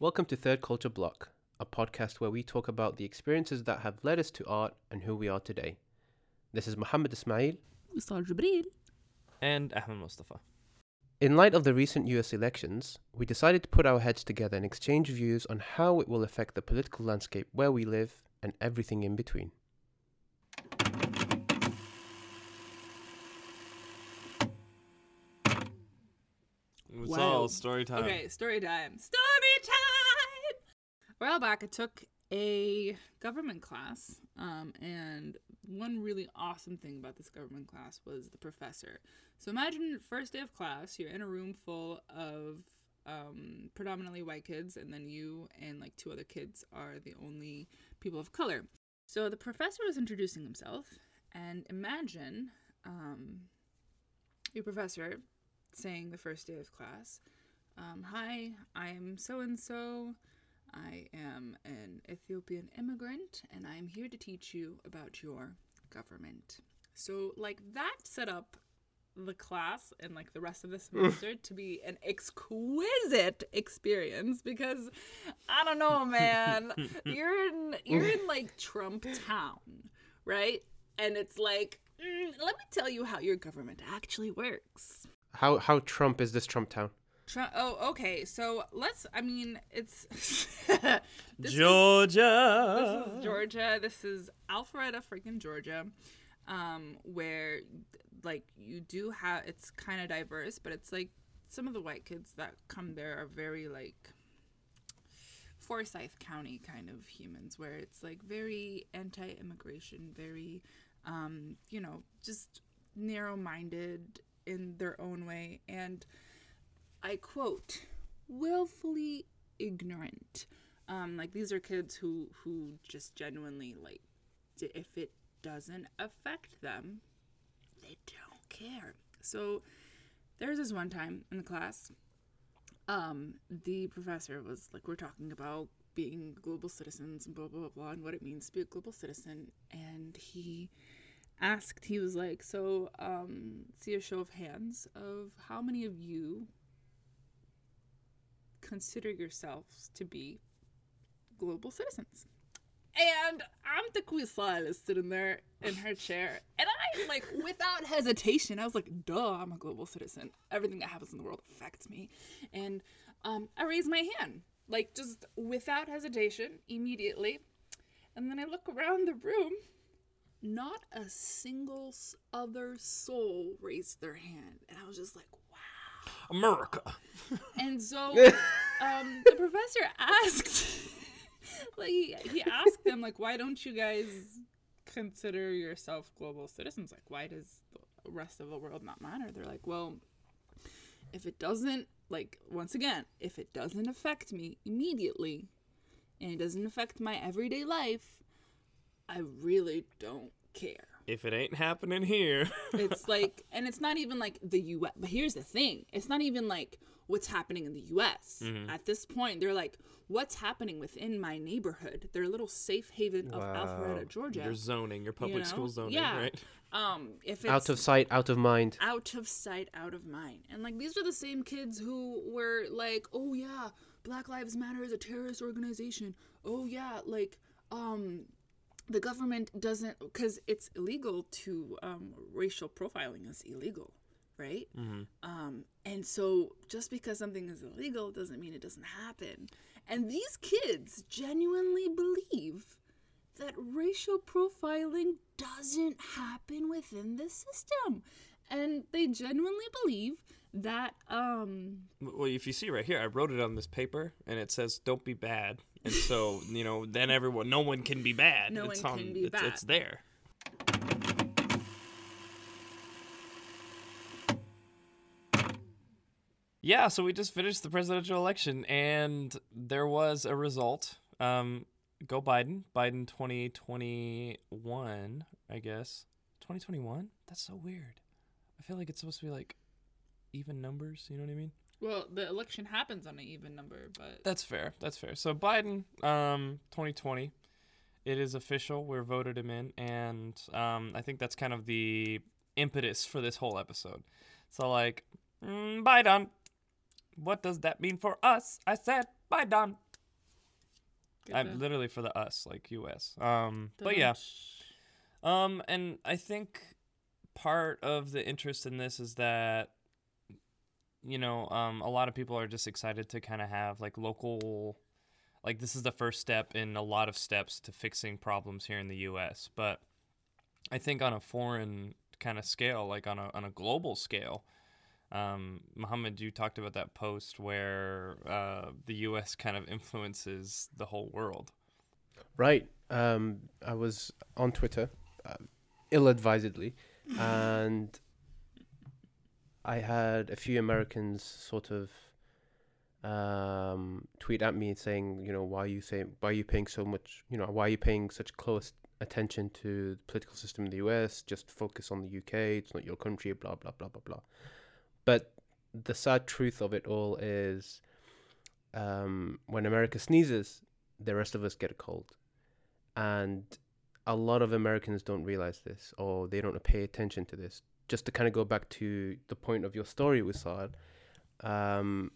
Welcome to Third Culture Block, a podcast where we talk about the experiences that have led us to art and who we are today. This is Mohammed Ismail, Wisal Jibril, and Ahmed Mustafa. In light of the recent US elections, we decided to put our heads together and exchange views on how it will affect the political landscape where we live and everything in between. It's wow. all story time. Okay, story time. Story while back, I took a government class, um, and one really awesome thing about this government class was the professor. So imagine first day of class, you're in a room full of um, predominantly white kids, and then you and like two other kids are the only people of color. So the professor was introducing himself, and imagine um, your professor saying the first day of class, um, Hi, I am so and so. I am an Ethiopian immigrant, and I'm here to teach you about your government. So, like, that set up the class and like the rest of the semester to be an exquisite experience because I don't know, man. you're in you're in like Trump town, right? And it's like, mm, let me tell you how your government actually works. How how Trump is this Trump town? Trump. Oh, okay. So let's. I mean, it's this is- Georgia. this is Georgia. This is Alpharetta, freaking Georgia, um, where like you do have. It's kind of diverse, but it's like some of the white kids that come there are very like Forsyth County kind of humans, where it's like very anti-immigration, very, um, you know, just narrow-minded in their own way, and I quote, willfully ignorant. Um, like these are kids who who just genuinely like, if it doesn't affect them, they don't care. So there's this one time in the class, um, the professor was like, we're talking about being global citizens and blah blah blah blah and what it means to be a global citizen, and he asked, he was like, so um, see a show of hands of how many of you consider yourselves to be global citizens. And Amta Kwisal is sitting there in her chair. And I, like, without hesitation, I was like, duh, I'm a global citizen. Everything that happens in the world affects me. And um, I raised my hand, like, just without hesitation, immediately. And then I look around the room. Not a single other soul raised their hand. And I was just like, wow. America. And so um, the professor asked, like, he, he asked them, like, why don't you guys consider yourself global citizens? Like, why does the rest of the world not matter? They're like, well, if it doesn't, like, once again, if it doesn't affect me immediately and it doesn't affect my everyday life, I really don't care If it ain't happening here. it's like and it's not even like the US but here's the thing it's not even like what's happening in the US at this point they're like what's happening within my neighborhood their little safe haven of Alpharetta Georgia Your zoning, your public know? school zoning, Yeah. right? um if it's Out of sight, out of mind. out of sight out of mind and like these are the same kids who were like oh yeah black lives matter is a terrorist organization oh yeah like um the government doesn't because it's illegal to um, racial profiling is illegal right um, and so just because something is illegal doesn't mean it doesn't happen and these kids genuinely believe that racial profiling doesn't happen within the system and they genuinely believe that um Well, if you see right here, I wrote it on this paper, and it says "Don't be bad," and so you know, then everyone, no one can be bad. No it's one on, can be it's, bad. It's there. Yeah, so we just finished the presidential election, and there was a result. Um, go Biden. Biden 2021, I guess. 2021? That's so weird. I feel like it's supposed to be like even numbers, you know what I mean? well the election happens on an even number but That's fair. That's fair. So Biden, um, 2020, it is official. We're voted him in, and um, I think that's kind of the impetus for this whole episode. So like, mm, Biden, what does that mean for us? I said Biden. Get I the- literally for the us like U.S. Um, but yeah. Um, and I think part of the interest in this is that you know, um, a lot of people are just excited to kind of have like local, like this is the first step in a lot of steps to fixing problems here in the U.S. But I think on a foreign kind of scale, like on a on a global scale. Um, Muhammad, you talked about that post where uh, the U.S. kind of influences the whole world. Right. Um, I was on Twitter, uh, ill-advisedly, and I had a few Americans sort of um, tweet at me saying, you know, why are you saying, why are you paying so much, you know, why are you paying such close attention to the political system in the U.S. Just focus on the UK. It's not your country. Blah blah blah blah blah. But the sad truth of it all is, um, when America sneezes, the rest of us get a cold and a lot of Americans don't realize this or they don't pay attention to this. Just to kind of go back to the point of your story with Saad, um,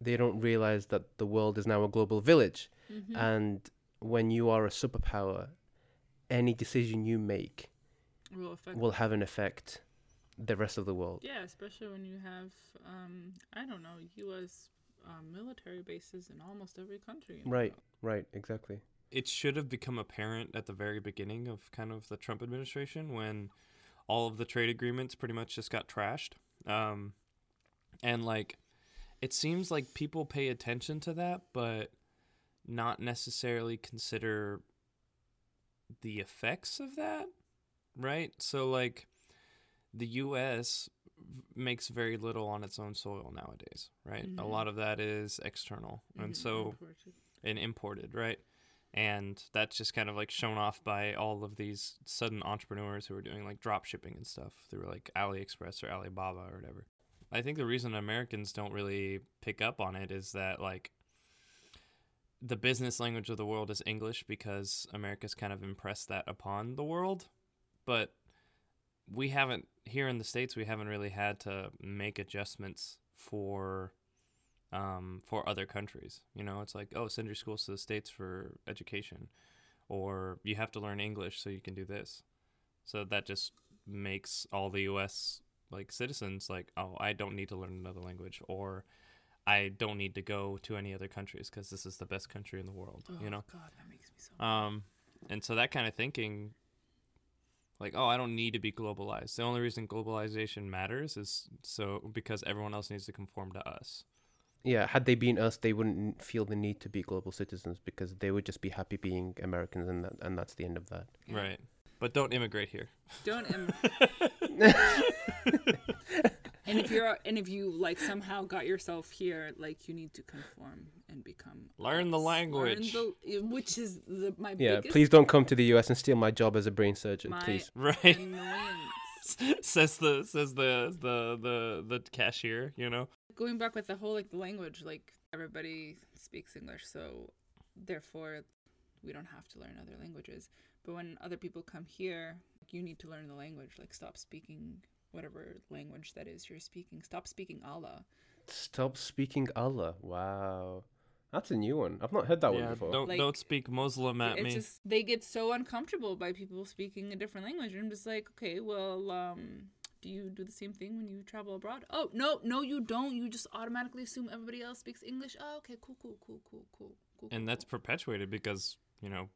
they don't realize that the world is now a global village, Mhm. and when you are a superpower, any decision you make will affect will have an effect the rest of the world. Yeah, especially when you have, um, I don't know, U.S. Um, military bases in almost every country. Right, world. right, exactly. it should have become apparent at the very beginning of kind of the Trump administration when all of the trade agreements pretty much just got trashed. Um, and like, it seems like people pay attention to that, but not necessarily consider the effects of that, right? So, like, the U.S. makes very little on its own soil nowadays, right? A Mhm. lot of that is external. And Mhm, so, unfortunately. and imported, right? And that's just kind of like shown off by all of these sudden entrepreneurs who are doing like drop shipping and stuff through like AliExpress or Alibaba or whatever. I think the reason Americans don't really pick up on it is that like the business language of the world is English because America's kind of impressed that upon the world. But we haven't here in the states we haven't really had to make adjustments for um, for other countries. You know, it's like, oh, send your schools to the states for education, or you have to learn English so you can do this. So that just makes all the U.S. like citizens like, oh, I don't need to learn another language, or I don't need to go to any other countries because this is the best country in the world. Oh, you know, God, that makes me so. um, and so that kind of thinking, like, oh, I don't need to be globalized. The only reason globalization matters is so because everyone else needs to conform to us. Yeah, had they been us, they wouldn't feel the need to be global citizens because they would just be happy being Americans, and that, and that's the end of that. Right. But don't immigrate here. Don't. Im- and if you're and if you like somehow got yourself here, like you need to conform and become. Learn the language. Learn the, which is the my Yeah, biggest please don't come to the US and steal my job as a brain surgeon, My- please. Right. says the says the the the the cashier, you know. Going back with the whole like the language, like everybody speaks English, so therefore we don't have to learn other languages. But when other people come here, you need to learn the language. Like stop speaking whatever language that is you're speaking. Stop speaking Allah. Stop speaking Allah. Wow. That's a new one. I've not heard that one before. don't Like, don't speak Muslim at it's me. just they get so uncomfortable by people speaking a different language and I'm just like okay well um do you do the same thing when you travel abroad oh no no you don't you just automatically assume everybody else speaks english oh okay cool cool cool cool cool cool and cool, that's cool. perpetuated because you know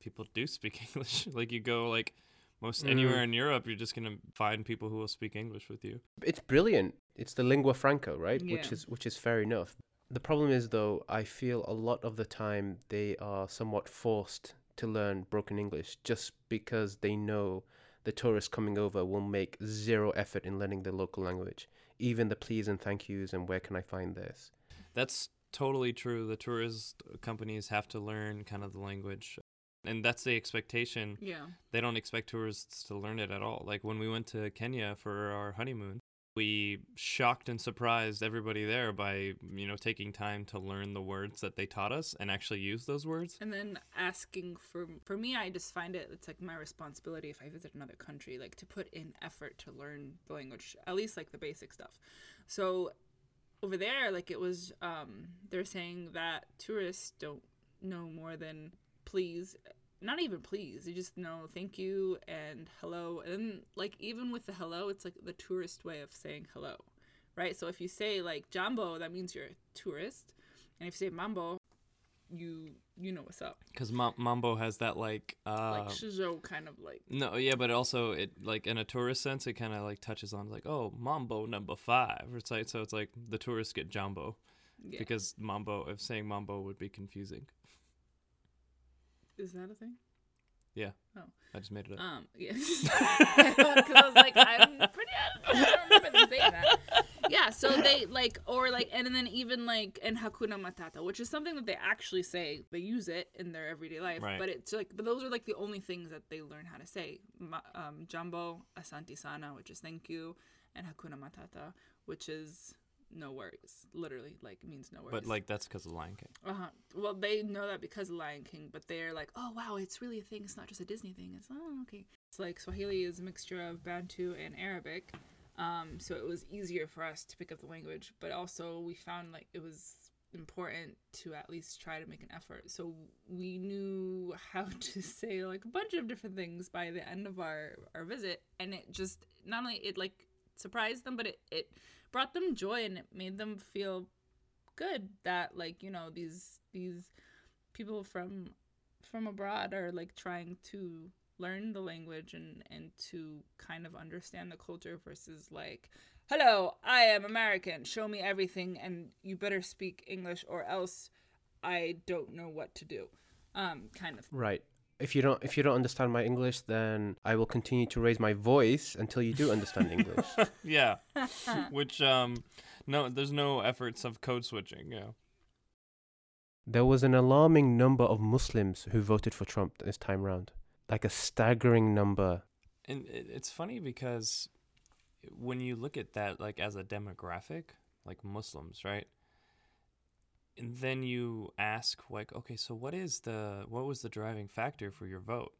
people do speak English. like you go like most Mm. anywhere in Europe, you're just gonna find people who will speak English with you. It's brilliant. It's the lingua franca, right? Yeah. Which is which is fair enough. The problem is though, I feel a lot of the time they are somewhat forced to learn broken English just because they know the tourists coming over will make zero effort in learning the local language. Even the please and thank yous and where can I find this? That's totally true. The tourist companies have to learn kind of the language. And that's the expectation. yeah They don't expect tourists to learn it at all. Like when we went to Kenya for our honeymoon, we shocked and surprised everybody there by, you know, taking time to learn the words that they taught us and actually use those words. and then asking for for me i just find it it's like my responsibility if i visit another country like to put in effort to learn the language at least like the basic stuff so over there like it was um they're saying that tourists don't know more than please. Not even please. You just know thank you and hello. And like even with the hello, it's like the tourist way of saying hello, right? So if you say like Jambo, that means you're a tourist, and if you say Mambo, you you know what's up. Because Mambo has that like uh Like Shizou kind of like no yeah, but also it like in a tourist sense it kind of like touches on like oh Mambo number five. It's like so it's like the tourists get Jambo yeah. because Mambo if saying Mambo would be confusing. Is that a thing? Yeah. Oh. I just made it up. Um, yeah. Because I was like, I'm pretty. I don't remember saying that. Yeah. So they like, or like, and then even like, and Hakuna Matata, which is something that they actually say. They use it in their everyday life. Right. But it's like, but those are like the only things that they learn how to say. Um, Jambo, Asante Sana, which is thank you, and Hakuna Matata, which is no worries. Literally, like means no worries. But like that's because of Lion King. Uh huh. Well, they know that because of Lion King, but they're like, oh wow, it's really a thing. It's not just a Disney thing. It's oh okay. It's like Swahili is a mixture of Bantu and Arabic, um, so it was easier for us to pick up the language. But also, we found like it was important to at least try to make an effort. So we knew how to say like a bunch of different things by the end of our our visit, and it just not only it like surprised them, but it it brought them joy and it made them feel good that like you know these these people from from abroad are like trying to learn the language and and to kind of understand the culture versus like hello i am american show me everything and you better speak english or else i don't know what to do um kind of Right. If you don't if you don't understand my English, then I will continue to raise my voice until you do understand English. yeah. Which um no there's no efforts of code switching, yeah. There was an alarming number of Muslims who voted for Trump this time round. Like a staggering number. And it's funny because when you look at that like as a demographic, like Muslims, right? And then you ask like, okay, so what is the what was the driving factor for your vote?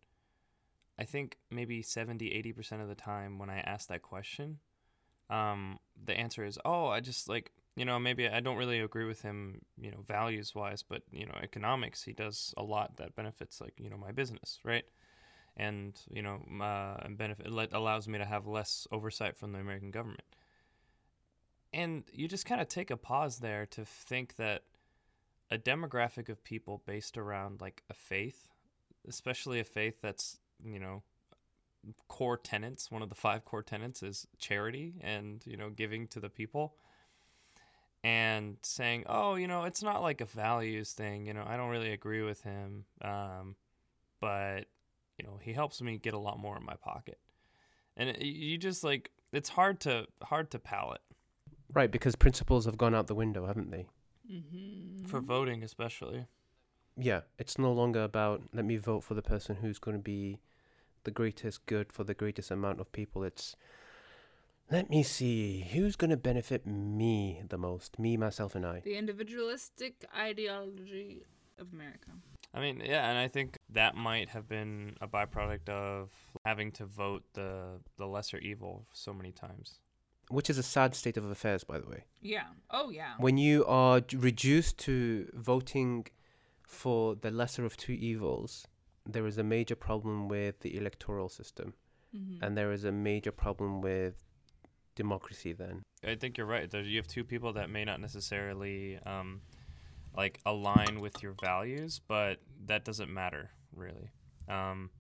I think maybe 70, 80% of the time when I ask that question, um, the answer is, oh, I just like, you know, maybe I don't really agree with him, you know, values wise, but, you know, economics, he does a lot that benefits, like, you know, my business, right? And, you know, uh, benefit let, allows me to have less oversight from the American government. And you just kind of take a pause there to think that a demographic of people based around like a faith, especially a faith that's you know core tenets one of the five core tenets is charity and you know giving to the people and saying oh you know it's not like a values thing you know i don't really agree with him um, but you know he helps me get a lot more in my pocket and it, you just like it's hard to hard to palate Right, because principles have gone out the window, haven't they? Mm-hmm. for voting especially Yeah, it's no longer about let me vote for the person who's going to be the greatest good for the greatest amount of people. It's let me see who's going to benefit me the most, me, myself, and I. the individualistic ideology of america I mean, yeah, and I think that might have been a byproduct of having to vote the the lesser evil so many times. Which is a sad state of affairs, by the way. yeah oh yeah When you are reduced to voting for the lesser of two evils, there is a major problem with the electoral system, mm-hmm. and there is a major problem with democracy. Then, I think you're right. There, you have two people that may not necessarily um, like align with your values, but that doesn't matter really, um,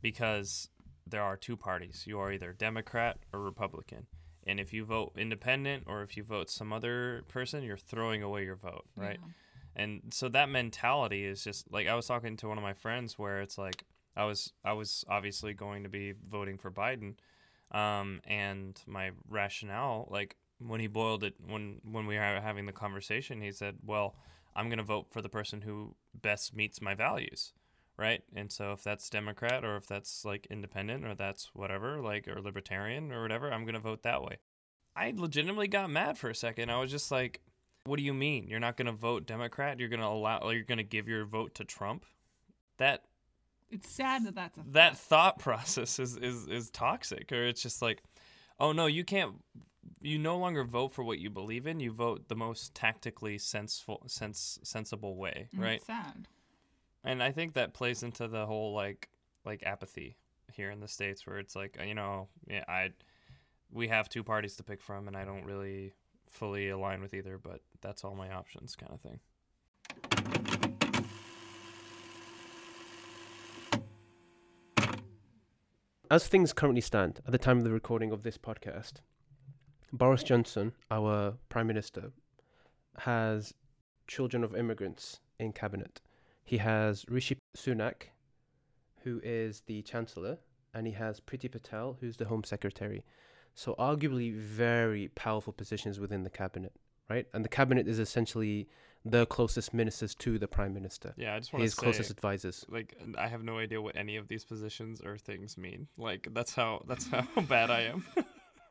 because there are two parties. You are either Democrat or Republican, and if you vote independent or if you vote some other person, you're throwing away your vote, right? Yeah. and so that mentality is just like I was talking to one of my friends where it's like I was I was obviously going to be voting for Biden, um, and my rationale like when he boiled it when when we were having the conversation he said well I'm gonna vote for the person who best meets my values right and so if that's Democrat or if that's like independent or that's whatever like or libertarian or whatever I'm gonna vote that way. I legitimately got mad for a second. I was just like what do you mean? You're not going to vote Democrat? You're going to allow or you're going to give your vote to Trump? That it's sad that that's a that thought process is is is toxic or it's just like, "Oh no, you can't you no longer vote for what you believe in. You vote the most tactically senseful, sense sensible way, mm, right? It's sad. And I think that plays into the whole like like apathy here in the states, where it's like uh, you know, yeah, I we have two parties to pick from, and I don't really fully align with either, but that's all my options, kind of thing. As things currently stand at the time of the recording of this podcast, Boris Johnson, our Prime Minister, has children of immigrants in cabinet. He has Rishi Sunak, who is the Chancellor, and he has Priti Patel, who's the Home Secretary. So, arguably, very powerful positions within the cabinet, right? And the cabinet is essentially the closest ministers to the Prime Minister, Yeah, I just want to his say, closest advisors. like, I have no idea what any of these positions or things mean. Like, that's how that's how bad I am.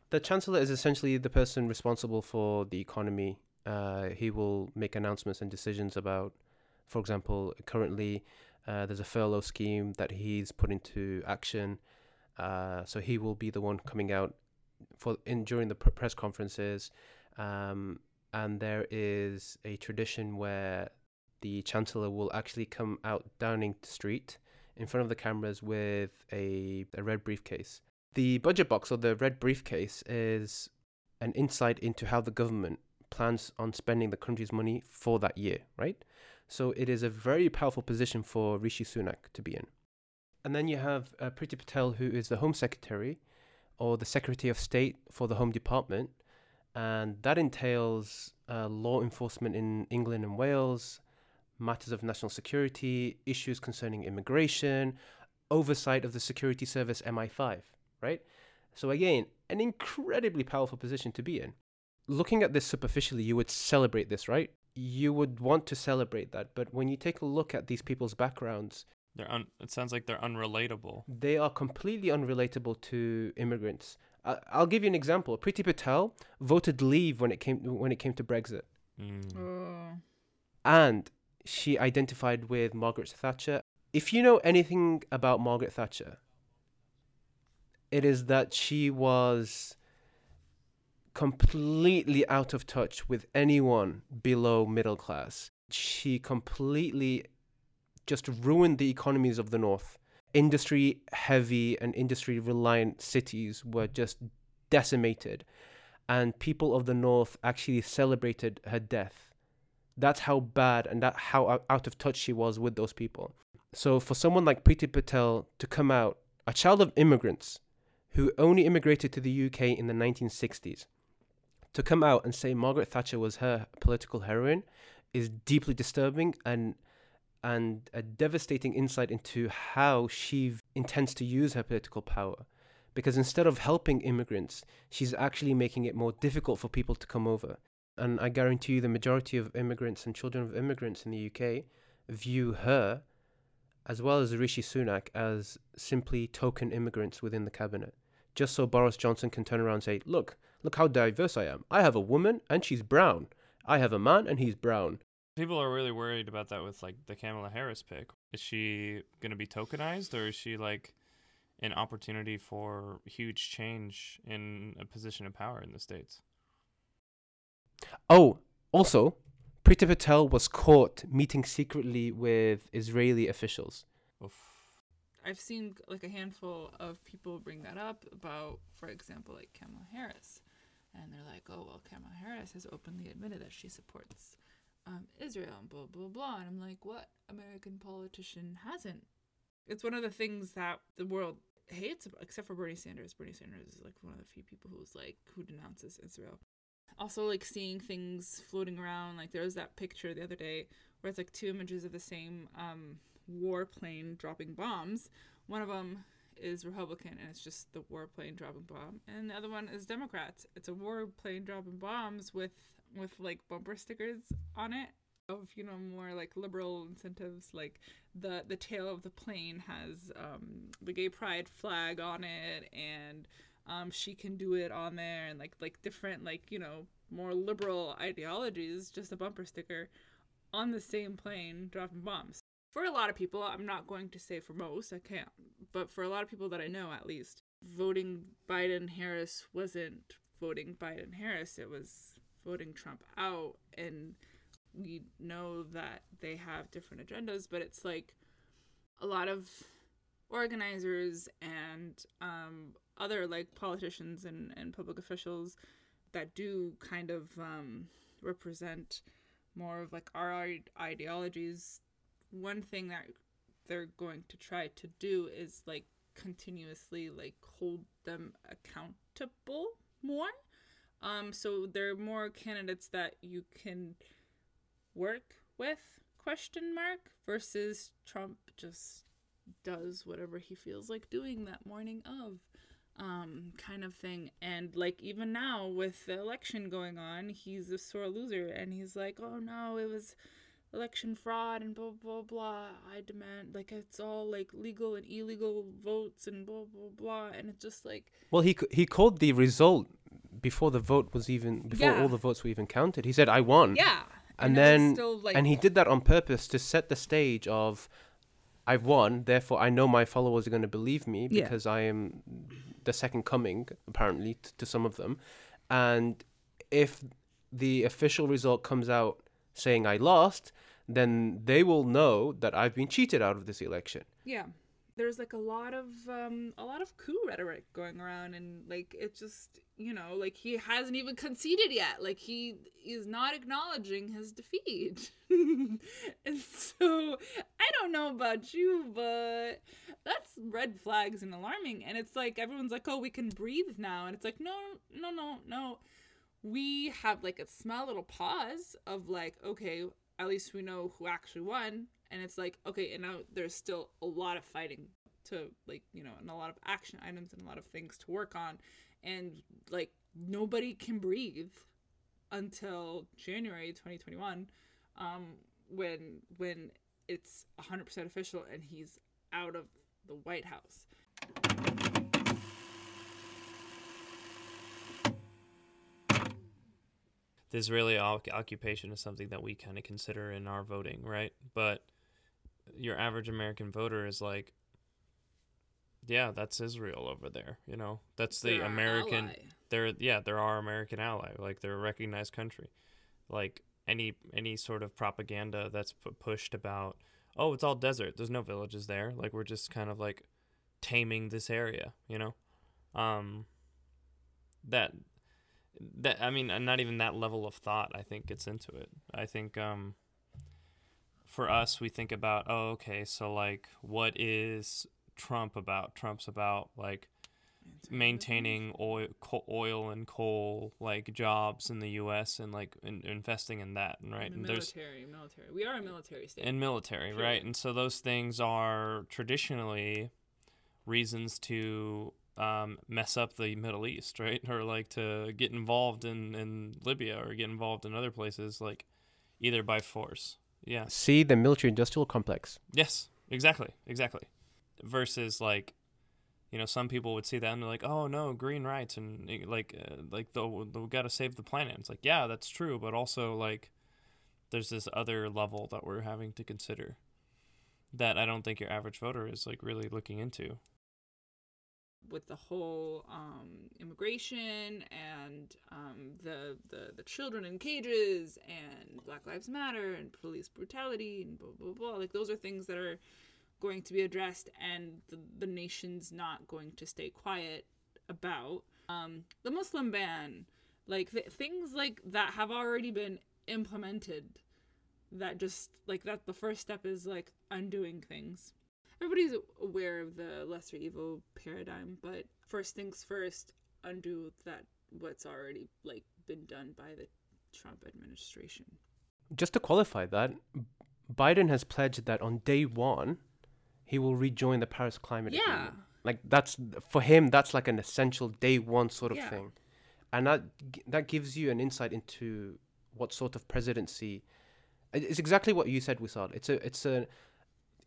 The Chancellor is essentially the person responsible for the economy. Uh, he will make announcements and decisions about, for example, currently uh, there's a furlough scheme that he's put into action. Uh, so he will be the one coming out for in during the pr- press conferences. Um, and there is a tradition where the Chancellor will actually come out Downing Street in front of the cameras with a, a red briefcase. The budget box or the red briefcase is an insight into how the government plans on spending the country's money for that year, right? So it is a very powerful position for Rishi Sunak to be in. And then you have uh, Priti Patel, who is the Home Secretary or the Secretary of State for the Home Department. And that entails uh, law enforcement in England and Wales, matters of national security, issues concerning immigration, oversight of the security service MI5, right? So, again, an incredibly powerful position to be in. Looking at this superficially, you would celebrate this, right? You would want to celebrate that. But when you take a look at these people's backgrounds, They're un- it sounds like they're unrelatable. they are completely unrelatable to immigrants. I- I'll give you an example. Priti Patel voted Leave when it came when it came to Brexit, Mm. Oh. and she identified with Margaret Thatcher. If you know anything about Margaret Thatcher, it is that she was completely out of touch with anyone below middle class. She completely just ruined the economies of the North. Industry heavy and industry reliant cities were just decimated, and people of the North actually celebrated her death. That's how bad and that how out of touch she was with those people. So for someone like Priti Patel to come out, a child of immigrants who only immigrated to the UK in the 1960s, to come out and say Margaret Thatcher was her political heroine is deeply disturbing and and a devastating insight into how she intends to use her political power. Because instead of helping immigrants, she's actually making it more difficult for people to come over. And I guarantee you, the majority of immigrants and children of immigrants in the UK view her, as well as Rishi Sunak, as simply token immigrants within the cabinet. Just so Boris Johnson can turn around and say, Look, look how diverse I am. I have a woman and she's brown. I have a man and he's brown. People are really worried about that with like the Kamala Harris pick. Is she going to be tokenized or is she like an opportunity for huge change in a position of power in the States? Oh, also, Priti Patel was caught meeting secretly with Israeli officials. Oof. I've seen like a handful of people bring that up about, for example, like Kamala Harris, and they're like, "Oh well, Kamala Harris has openly admitted that she supports um, Israel and blah blah blah," and I'm like, "What American politician hasn't?" It's one of the things that the world hates, except for Bernie Sanders. Bernie Sanders is like one of the few people who's like who denounces Israel. Also, like seeing things floating around, like there was that picture the other day where it's like two images of the same um, warplane dropping bombs. One of them is Republican, and it's just the warplane dropping bomb, and the other one is Democrats. It's a warplane dropping bombs with with like bumper stickers on it of you know more like liberal incentives. Like the the tail of the plane has um, the gay pride flag on it, and um, she can do it on there, and like like different like you know more liberal ideologies. Just a bumper sticker on the same plane dropping bombs for a lot of people, I'm not going to say for most, I can't, but for a lot of people that I know at least, voting Biden Harris wasn't voting Biden Harris, it was voting Trump out. And we know that they have different agendas, but it's like a lot of organizers and um, other like politicians and, and public officials that do kind of um, represent more of like our ideologies one thing that they're going to try to do is like continuously like hold them accountable more. Um so there are more candidates that you can work with question mark versus trump just does whatever he feels like doing that morning of um kind of thing. And like even now with the election going on he's a sore loser and he's like oh no it was election fraud and blah blah blah i demand like it's all like legal and illegal votes and blah blah blah and it's just like Well, he he called the result before the vote was even before Yeah. all the votes were even counted. He said, "I won." yeah and was then still, like, and he did that on purpose to set the stage of I've won, therefore I know my followers are going to believe me Yeah. because I am the second coming apparently t- to some of them. And if the official result comes out saying I lost, then they will know that I've been cheated out of this election. yeah. There's like a lot of um a lot of coup rhetoric going around and like it just you know like he hasn't even conceded yet. Like he is not acknowledging his defeat. And so i don't know about you but that's red flags and alarming. And it's like everyone's like oh we can breathe now. And it's like no no no no. We have like a small little pause of like okay at least we know who actually won. And it's like okay and now there's still a lot of fighting to like you know and a lot of action items and a lot of things to work on. And like nobody can breathe until january 2021 um when when it's 100% official and he's out of the white house the Israeli occupation is something that we kind of consider in our voting, right? But your average American voter is like, yeah, that's Israel over there. You know, that's the They're American. They're yeah, they're our American ally. Like they're a recognized country. Like any any sort of propaganda that's pu- pushed about, oh, it's all desert. There's no villages there. Like we're just kind of like taming this area. You know, um, that that I mean, uh, not even that level of thought. I think gets into it. I think um, for us, we think about, oh, okay, so like, what is Trump about? Trump's about like maintaining oil, oil and coal like jobs in the U.S. and like in, investing in that, right? And And there's military, military. We are a military state. in military, Sure. right? And so those things are traditionally reasons to um, mess up the Middle East, right? Or like to get involved in, in Libya or get involved in other places, like either by force. Yeah. See the military industrial complex. Yes, exactly, exactly. Versus like, you know, some people would see that and they're like, "Oh no, green rights and eh, like, uh, like the we got to save the planet." It's like, yeah, that's true, but also like, there's this other level that we're having to consider that I don't think your average voter is like really looking into. With the whole um, immigration and um, the, the the children in cages and Black Lives Matter and police brutality and blah blah blah. Like those are things that are going to be addressed, and the, the nation's not going to stay quiet about. Um, the Muslim ban, like th- things like that, have already been implemented. That just like that, the first step is like undoing things everybody's aware of the lesser evil paradigm but first things first undo that what's already like been done by the trump administration Just to qualify that, Biden has pledged that on day one, he will rejoin the Paris Climate yeah Agreement. Like that's for him, that's like an essential day one sort of Yeah. thing, and that that gives you an insight into what sort of presidency. It's exactly what you said, Wisal. It's a it's a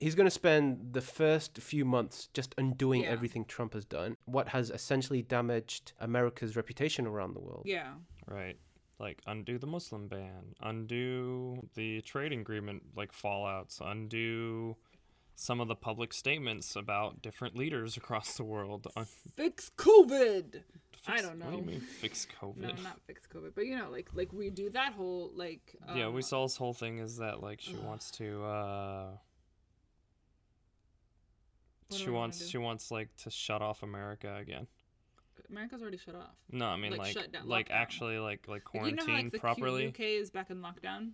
he's going to spend the first few months just undoing Yeah. everything Trump has done, what has essentially damaged America's reputation around the world. yeah Right. Like undo the Muslim ban, undo the trade agreement like fallouts, undo some of the public statements about different leaders across the world, fix covid I don't What do you know. mean fix COVID? No, not fix COVID, but you know, like like we do that whole like. yeah, we um, saw this whole thing is that like she wants to uh What she do I wanna wants she wants like to shut off America again. America's already shut off. No, I mean Like, like shut down- like lockdown. actually like like Like, you know quarantine how like the properly. UK is back in lockdown.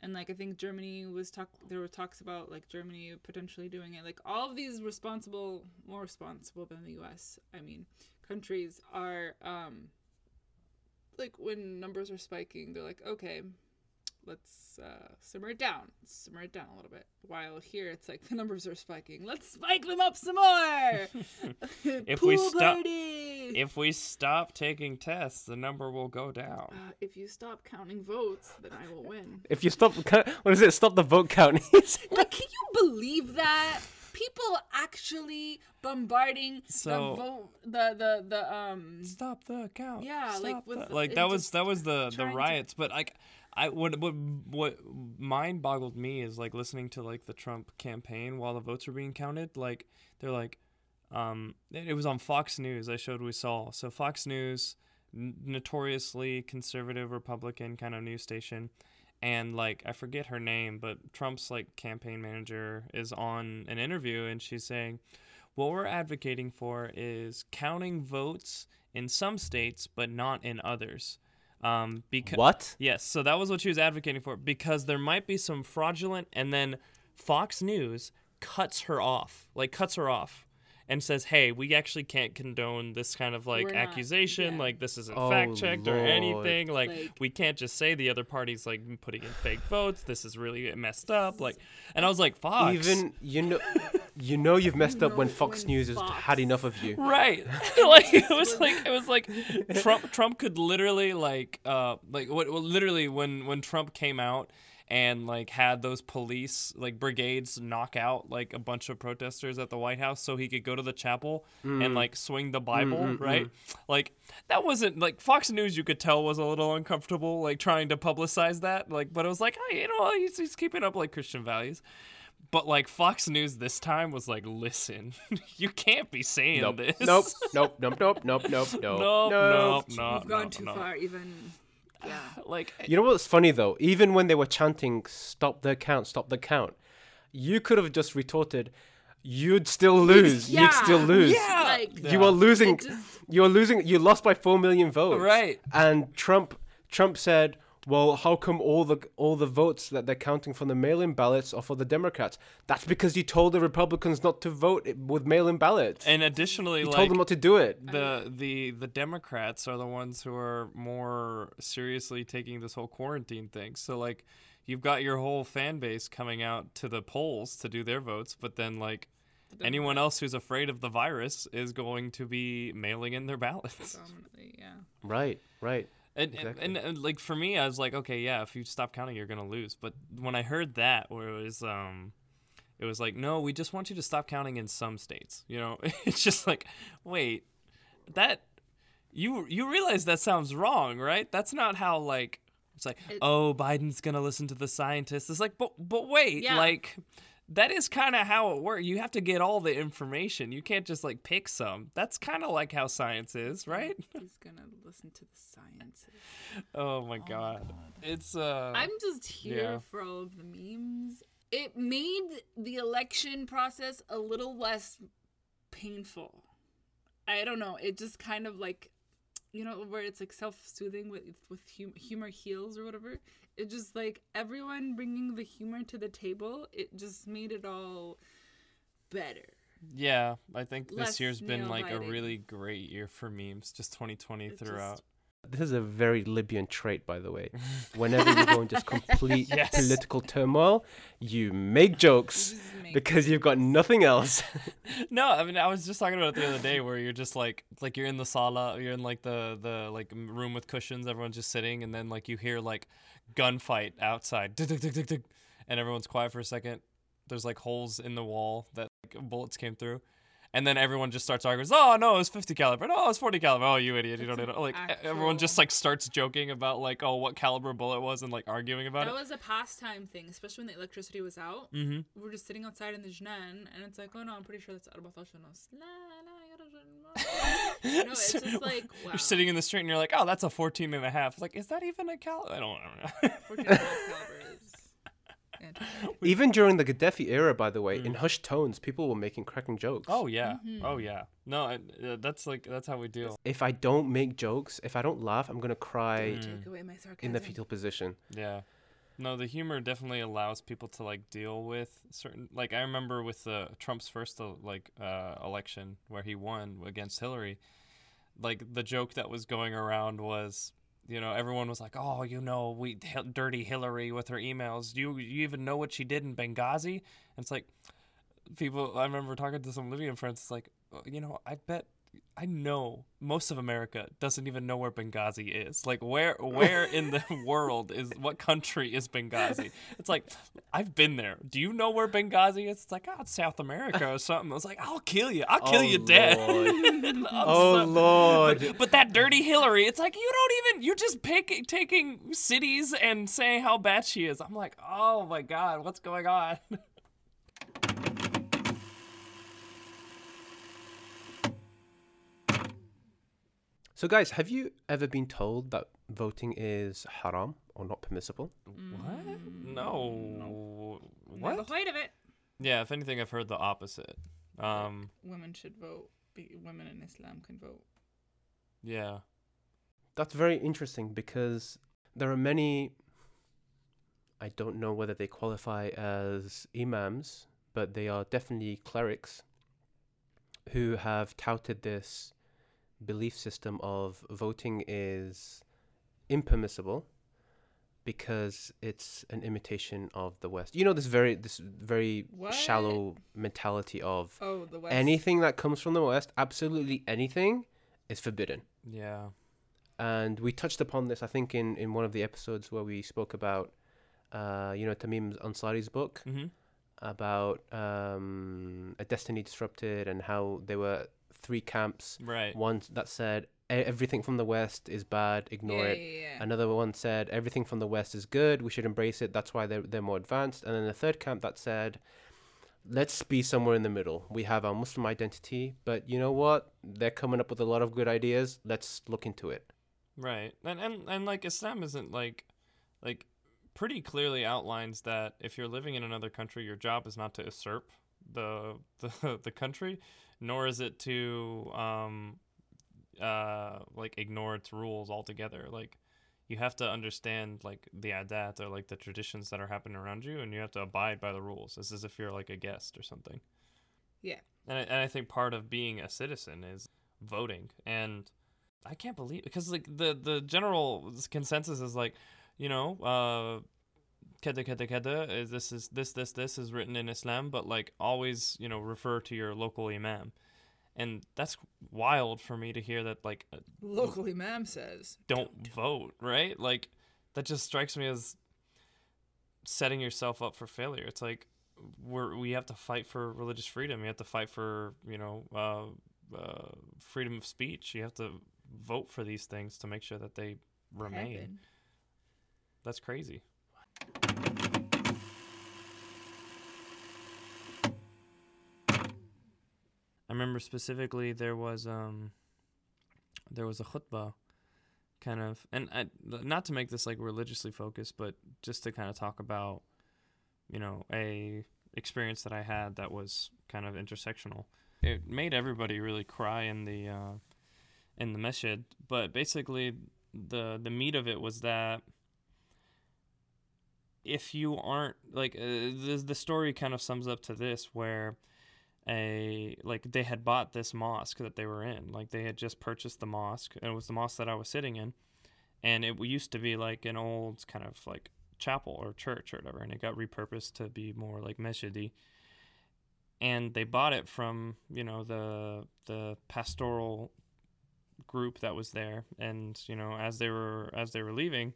And like I think Germany was talk there were talks about like Germany potentially doing it. Like all of these responsible more responsible than the US, I mean, countries are um like when numbers are spiking, they're like, okay, let's uh, simmer it down. Let's simmer it down a little bit. While here it's like the numbers are spiking. Let's spike them up some more. If we stop- If we stop taking tests, the number will go down. Uh, if you stop counting votes, then I will win. If you stop, what is it? Stop the vote counting. Like, can you believe that? People actually bombarding So- the vote, the the the um. Stop the count. Yeah, like, Stop with the- the- like that was that was the the trying to- riots, but like I what what what mind boggled me is like listening to like the Trump campaign while the votes were being counted. Like they're like, um, it, was on Fox News. I showed we saw so Fox News, n- notoriously conservative Republican kind of news station. And like I forget her name, but Trump's like campaign manager is on an interview and she's saying, what we're advocating for is counting votes in some states but not in others. Um, because what? yes, so that was what she was advocating for because there might be some fraudulent, and then Fox News cuts her off, like cuts her off, and says, "Hey, we actually can't condone this kind of like We're not- accusation. yeah. Like this isn't Oh, fact checked or anything. Like, Like- we can't just say the other party's like putting in fake votes. This is really messed up. Like, and I was like, Fox, Even you know, you know you've messed up when Fox when News has had enough of you. right. Like it was like it was like trump trump could literally like uh like what well, literally when when trump came out and like had those police like brigades knock out like a bunch of protesters at the white house so he could go to the chapel and mm. like swing the mm, bible mm, right? like that wasn't like fox news you could tell was a little uncomfortable like trying to publicize that. Like but it was like hey you know he's, he's keeping up like christian values but like Fox News this time was like, listen, you can't be saying Nope. this. Nope. Nope. Nope. Nope. Nope. Nope. Nope. nope, Nope. nope, no, You've gone no, too no. far. Even yeah. Like, You know what's funny though? Even when they were chanting "Stop the count! Stop the count," you could have just retorted, "You'd still lose. You'd still lose. Yeah. Like You are losing. Just- You are losing. You lost by four million votes. Right. And Trump. Trump said, "Well, how come all the all the votes that they're counting from the mail-in ballots are for the Democrats? That's because you told the Republicans not to vote with mail-in ballots. and additionally, you like told them not to do it. the the the Democrats are the ones who are more seriously taking this whole quarantine thing. So like, you've got your whole fan base coming out to the polls to do their votes, but then like. Anyone else who's afraid of the virus is going to be mailing in their ballots. Predominantly, yeah. Right. Right. And, Exactly. and, and like for me, I was like, okay, yeah, if you stop counting, you're gonna lose. But when I heard that, where it was, um, it was like, no, we just want you to stop counting in some states. You know, it's just like, wait, that you you realize that sounds wrong, right? That's not how like it's like, It- oh, Biden's gonna listen to the scientists. It's like, but but wait, Yeah. like. That is kind of how it works. You have to get all the information. You can't just like pick some. That's kind of like how science is, right? He's gonna listen to the sciences. Oh my god. It's uh I'm just here yeah. for all of the memes. It made the election process a little less painful. I don't know. It just kind of like, you know, where it's like self-soothing with with hum- humor heals or whatever. It just like everyone bringing the humor to the table. It just made it all better. Yeah, I think this year's been like a really great year for memes, just 2020 It throughout. just- This is a very Libyan trait, by the way. Whenever you go in just complete Yes. political turmoil, you make jokes Just make- because you've got nothing else. no, I mean I was just talking about it the other day where you're just like like you're in the sala, you're in like the the like room with cushions, everyone's just sitting and then like you hear like gunfight outside. And everyone's quiet for a second. There's like holes in the wall that like, bullets came through. And then everyone just starts arguing. Oh no, it's 50 caliber. No, it's 40 caliber. Oh, you idiot! You don't know. Like e- everyone just like starts joking about like oh what caliber bullet was and like arguing about that it. was a pastime thing, especially when the electricity was out. mm-hmm. we were just sitting outside in the Jnan, and it's like, oh no, I'm pretty sure that's Arbatash La, la, No, it's just like wow. You're sitting in the street and you're like, oh, that's a 14 and a half. It's like, is that even a cal? I don't know. 14 caliber is. fantastic. Even during the Gaddafi era, by the way, in Mm. hushed tones, people were making cracking jokes. oh yeah, Mhm. oh yeah. No, I, uh, that's like that's how we deal. If I don't make jokes, if I don't laugh, I'm gonna cry Mm. Take away my sarcasm. in the fetal position. Yeah. No, the humor definitely allows people to like deal with certain like I remember with the Trump's first uh, like uh, election where he won against Hillary, like the joke that was going around was you know everyone was like oh you know we dirty Hillary with her emails. Do you you even know what she did in Benghazi? And it's like people I remember talking to some Libyan friends it's like "Oh, you know I bet I know most of America doesn't even know where Benghazi is. Like where where in the world is what country is Benghazi? It's like I've been there. Do you know where Benghazi is? It's like oh, it's South America or something. I was like, I'll kill you. I'll kill Oh, you dead. Oh so- Lord. But, but that dirty Hillary, it's like you don't even you're just pick, taking cities and saying how bad she is. I'm like, oh my god, what's going on? So, guys, have you ever been told that voting is haram or not permissible? What? Mm, No. Never What? heard of it. Yeah, if anything, I've heard the opposite. Um, Women should vote. Be, women in Islam can vote. yeah. That's very interesting because there are many. I don't know whether they qualify as imams, but they are definitely clerics who have touted this belief system of voting is impermissible because it's an imitation of the West. You know this very this very What? shallow mentality of Oh, the West. anything that comes from the West, absolutely anything, is forbidden. Yeah. And we touched upon this, I think, in, in one of the episodes where we spoke about, uh, you know, Tamim Ansari's book Mm-hmm. about um, a destiny disrupted and how they were three camps. Right. One that said "E- everything from the West is bad, ignore yeah, it. Yeah, yeah. Another one said everything from the West is good, we should embrace it. That's why they're they're more advanced. And then the third camp that said, let's be somewhere in the middle. We have our Muslim identity, but you know what? They're coming up with a lot of good ideas. Let's look into it. Right. And and and like Islam isn't like like pretty clearly outlines that if you're living in another country, your job is not to usurp the the the country, nor is it to um uh like ignore its rules altogether. Like you have to understand like the adat or like the traditions that are happening around you and you have to abide by the rules as, as if you're like a guest or something. Yeah. And I, and I think part of being a citizen is voting and I can't believe because like the the general consensus is like, you know, uh keda keda keda is this is this this this is written in Islam, but like always you know refer to your local imam, and that's wild for me to hear that like uh, Local imam says. don't vote right like that just strikes me as setting yourself up for failure. It's like we're we have to fight for religious freedom. You have to fight for you know uh, uh, freedom of speech. You have to vote for these things to make sure that they remain. happen. That's crazy. I remember specifically there was um there was a khutbah kind of and I, not to make this like religiously focused but just to kind of talk about you know a experience that I had that was kind of intersectional. It made everybody really cry in the uh in the masjid, but basically the the meat of it was that if you aren't like uh, the the story kind of sums up to this where a like they had bought this mosque that they were in. Like they had just purchased the mosque and it was the mosque that I was sitting in and it used to be like an old kind of like chapel or church or whatever and it got repurposed to be more like masjidi and they bought it from you know the the pastoral group that was there and you know as they were as they were leaving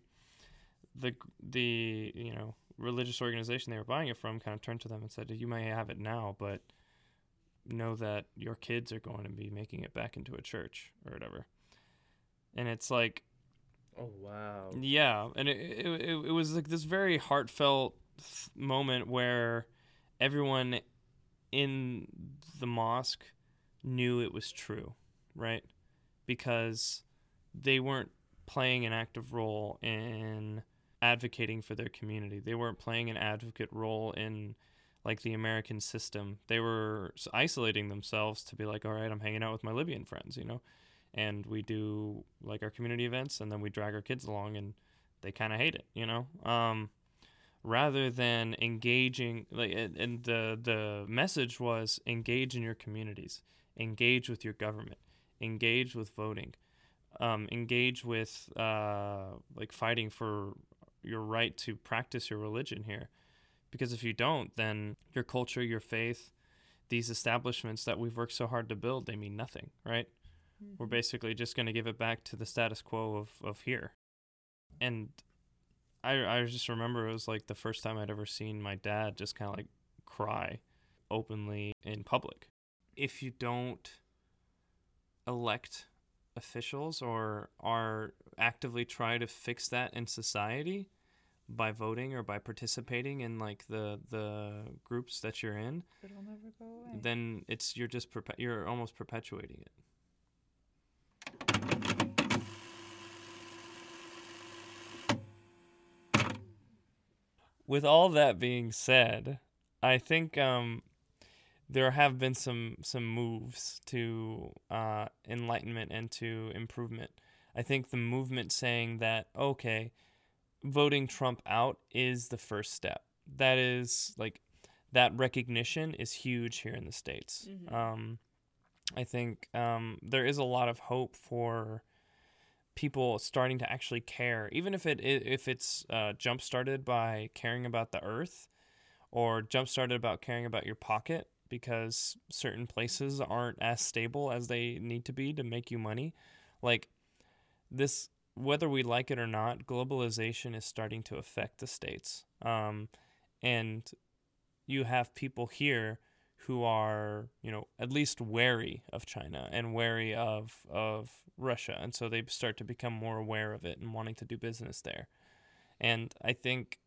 the the you know religious organization they were buying it from kind of turned to them and said you may have it now but know that your kids are going to be making it back into a church or whatever and it's like Oh wow. yeah, and it, it, it, it was like this very heartfelt th- moment where everyone in the mosque knew it was true, right? because they weren't playing an active role in advocating for their community. They weren't playing an advocate role in like the American system. They were isolating themselves to be like, all right, I'm hanging out with my Libyan friends, you know, and we do like our community events, and then we drag our kids along, and they kind of hate it, you know. Um, rather than engaging, like, and, the the message was engage in your communities, engage with your government, engage with voting, um, engage with uh, like fighting for your right to practice your religion here. Because if you don't then your culture your faith these establishments that we've worked so hard to build they mean nothing right? We're mm-hmm. basically just going to give it back to the status quo of, of here. And I, I just remember it was like the first time i'd ever seen my dad just kind of like cry openly in public. If you don't elect officials or are actively try to fix that in society by voting or by participating in like the the groups that you're in It'll never go away. then it's you're just perpe- you're almost perpetuating it with all that being said i think um there have been some some moves to uh, enlightenment and to improvement. I think the movement saying that okay, voting Trump out is the first step. That is like that recognition is huge here in the states. Mhm. Um, I think um, there is a lot of hope for people starting to actually care, even if it if it's uh, jump started by caring about the earth, or jump started about caring about your pocket because certain places aren't as stable as they need to be to make you money. Like this, whether we like it or not, globalization is starting to affect the states. Um, and you have people here who are, you know, at least wary of China and wary of of Russia, and so they start to become more aware of it and wanting to do business there. And I think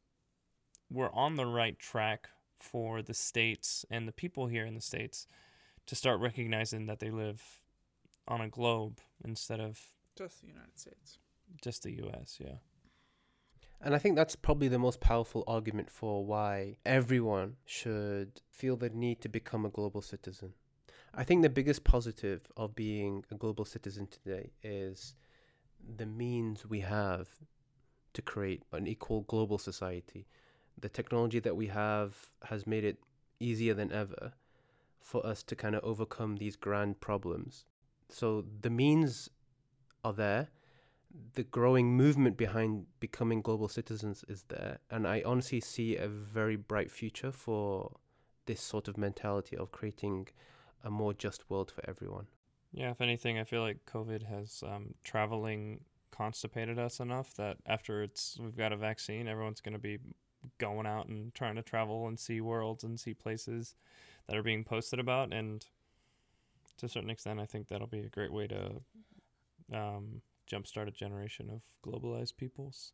we're on the right track for the states and the people here in the states to start recognizing that they live on a globe instead of Just the United States. just the US, yeah. And I think that's probably the most powerful argument for why everyone should feel the need to become a global citizen. I think the biggest positive of being a global citizen today is the means we have to create an equal global society. The technology that we have has made it easier than ever for us to kind of overcome these grand problems. So the means are there the growing movement behind becoming global citizens is there and i honestly see a very bright future for this sort of mentality of creating a more just world for everyone Yeah, if anything, I feel like COVID has um, traveling constipated us enough that after it's we've got a vaccine, everyone's going to be going out and trying to travel and see worlds and see places that are being posted about. And to a certain extent, I think that'll be a great way to um, jumpstart a generation of globalized peoples.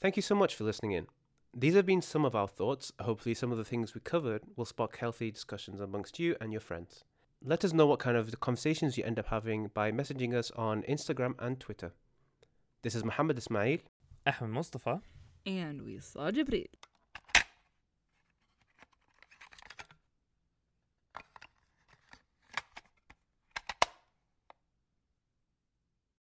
thank you so much for listening in these have been some of our thoughts hopefully some of the things we covered will spark healthy discussions amongst you and your friends let us know what kind of conversations you end up having by messaging us on instagram and twitter this is Muhammad Ismail. Ahmed Mustafa. And Wisal Jibril.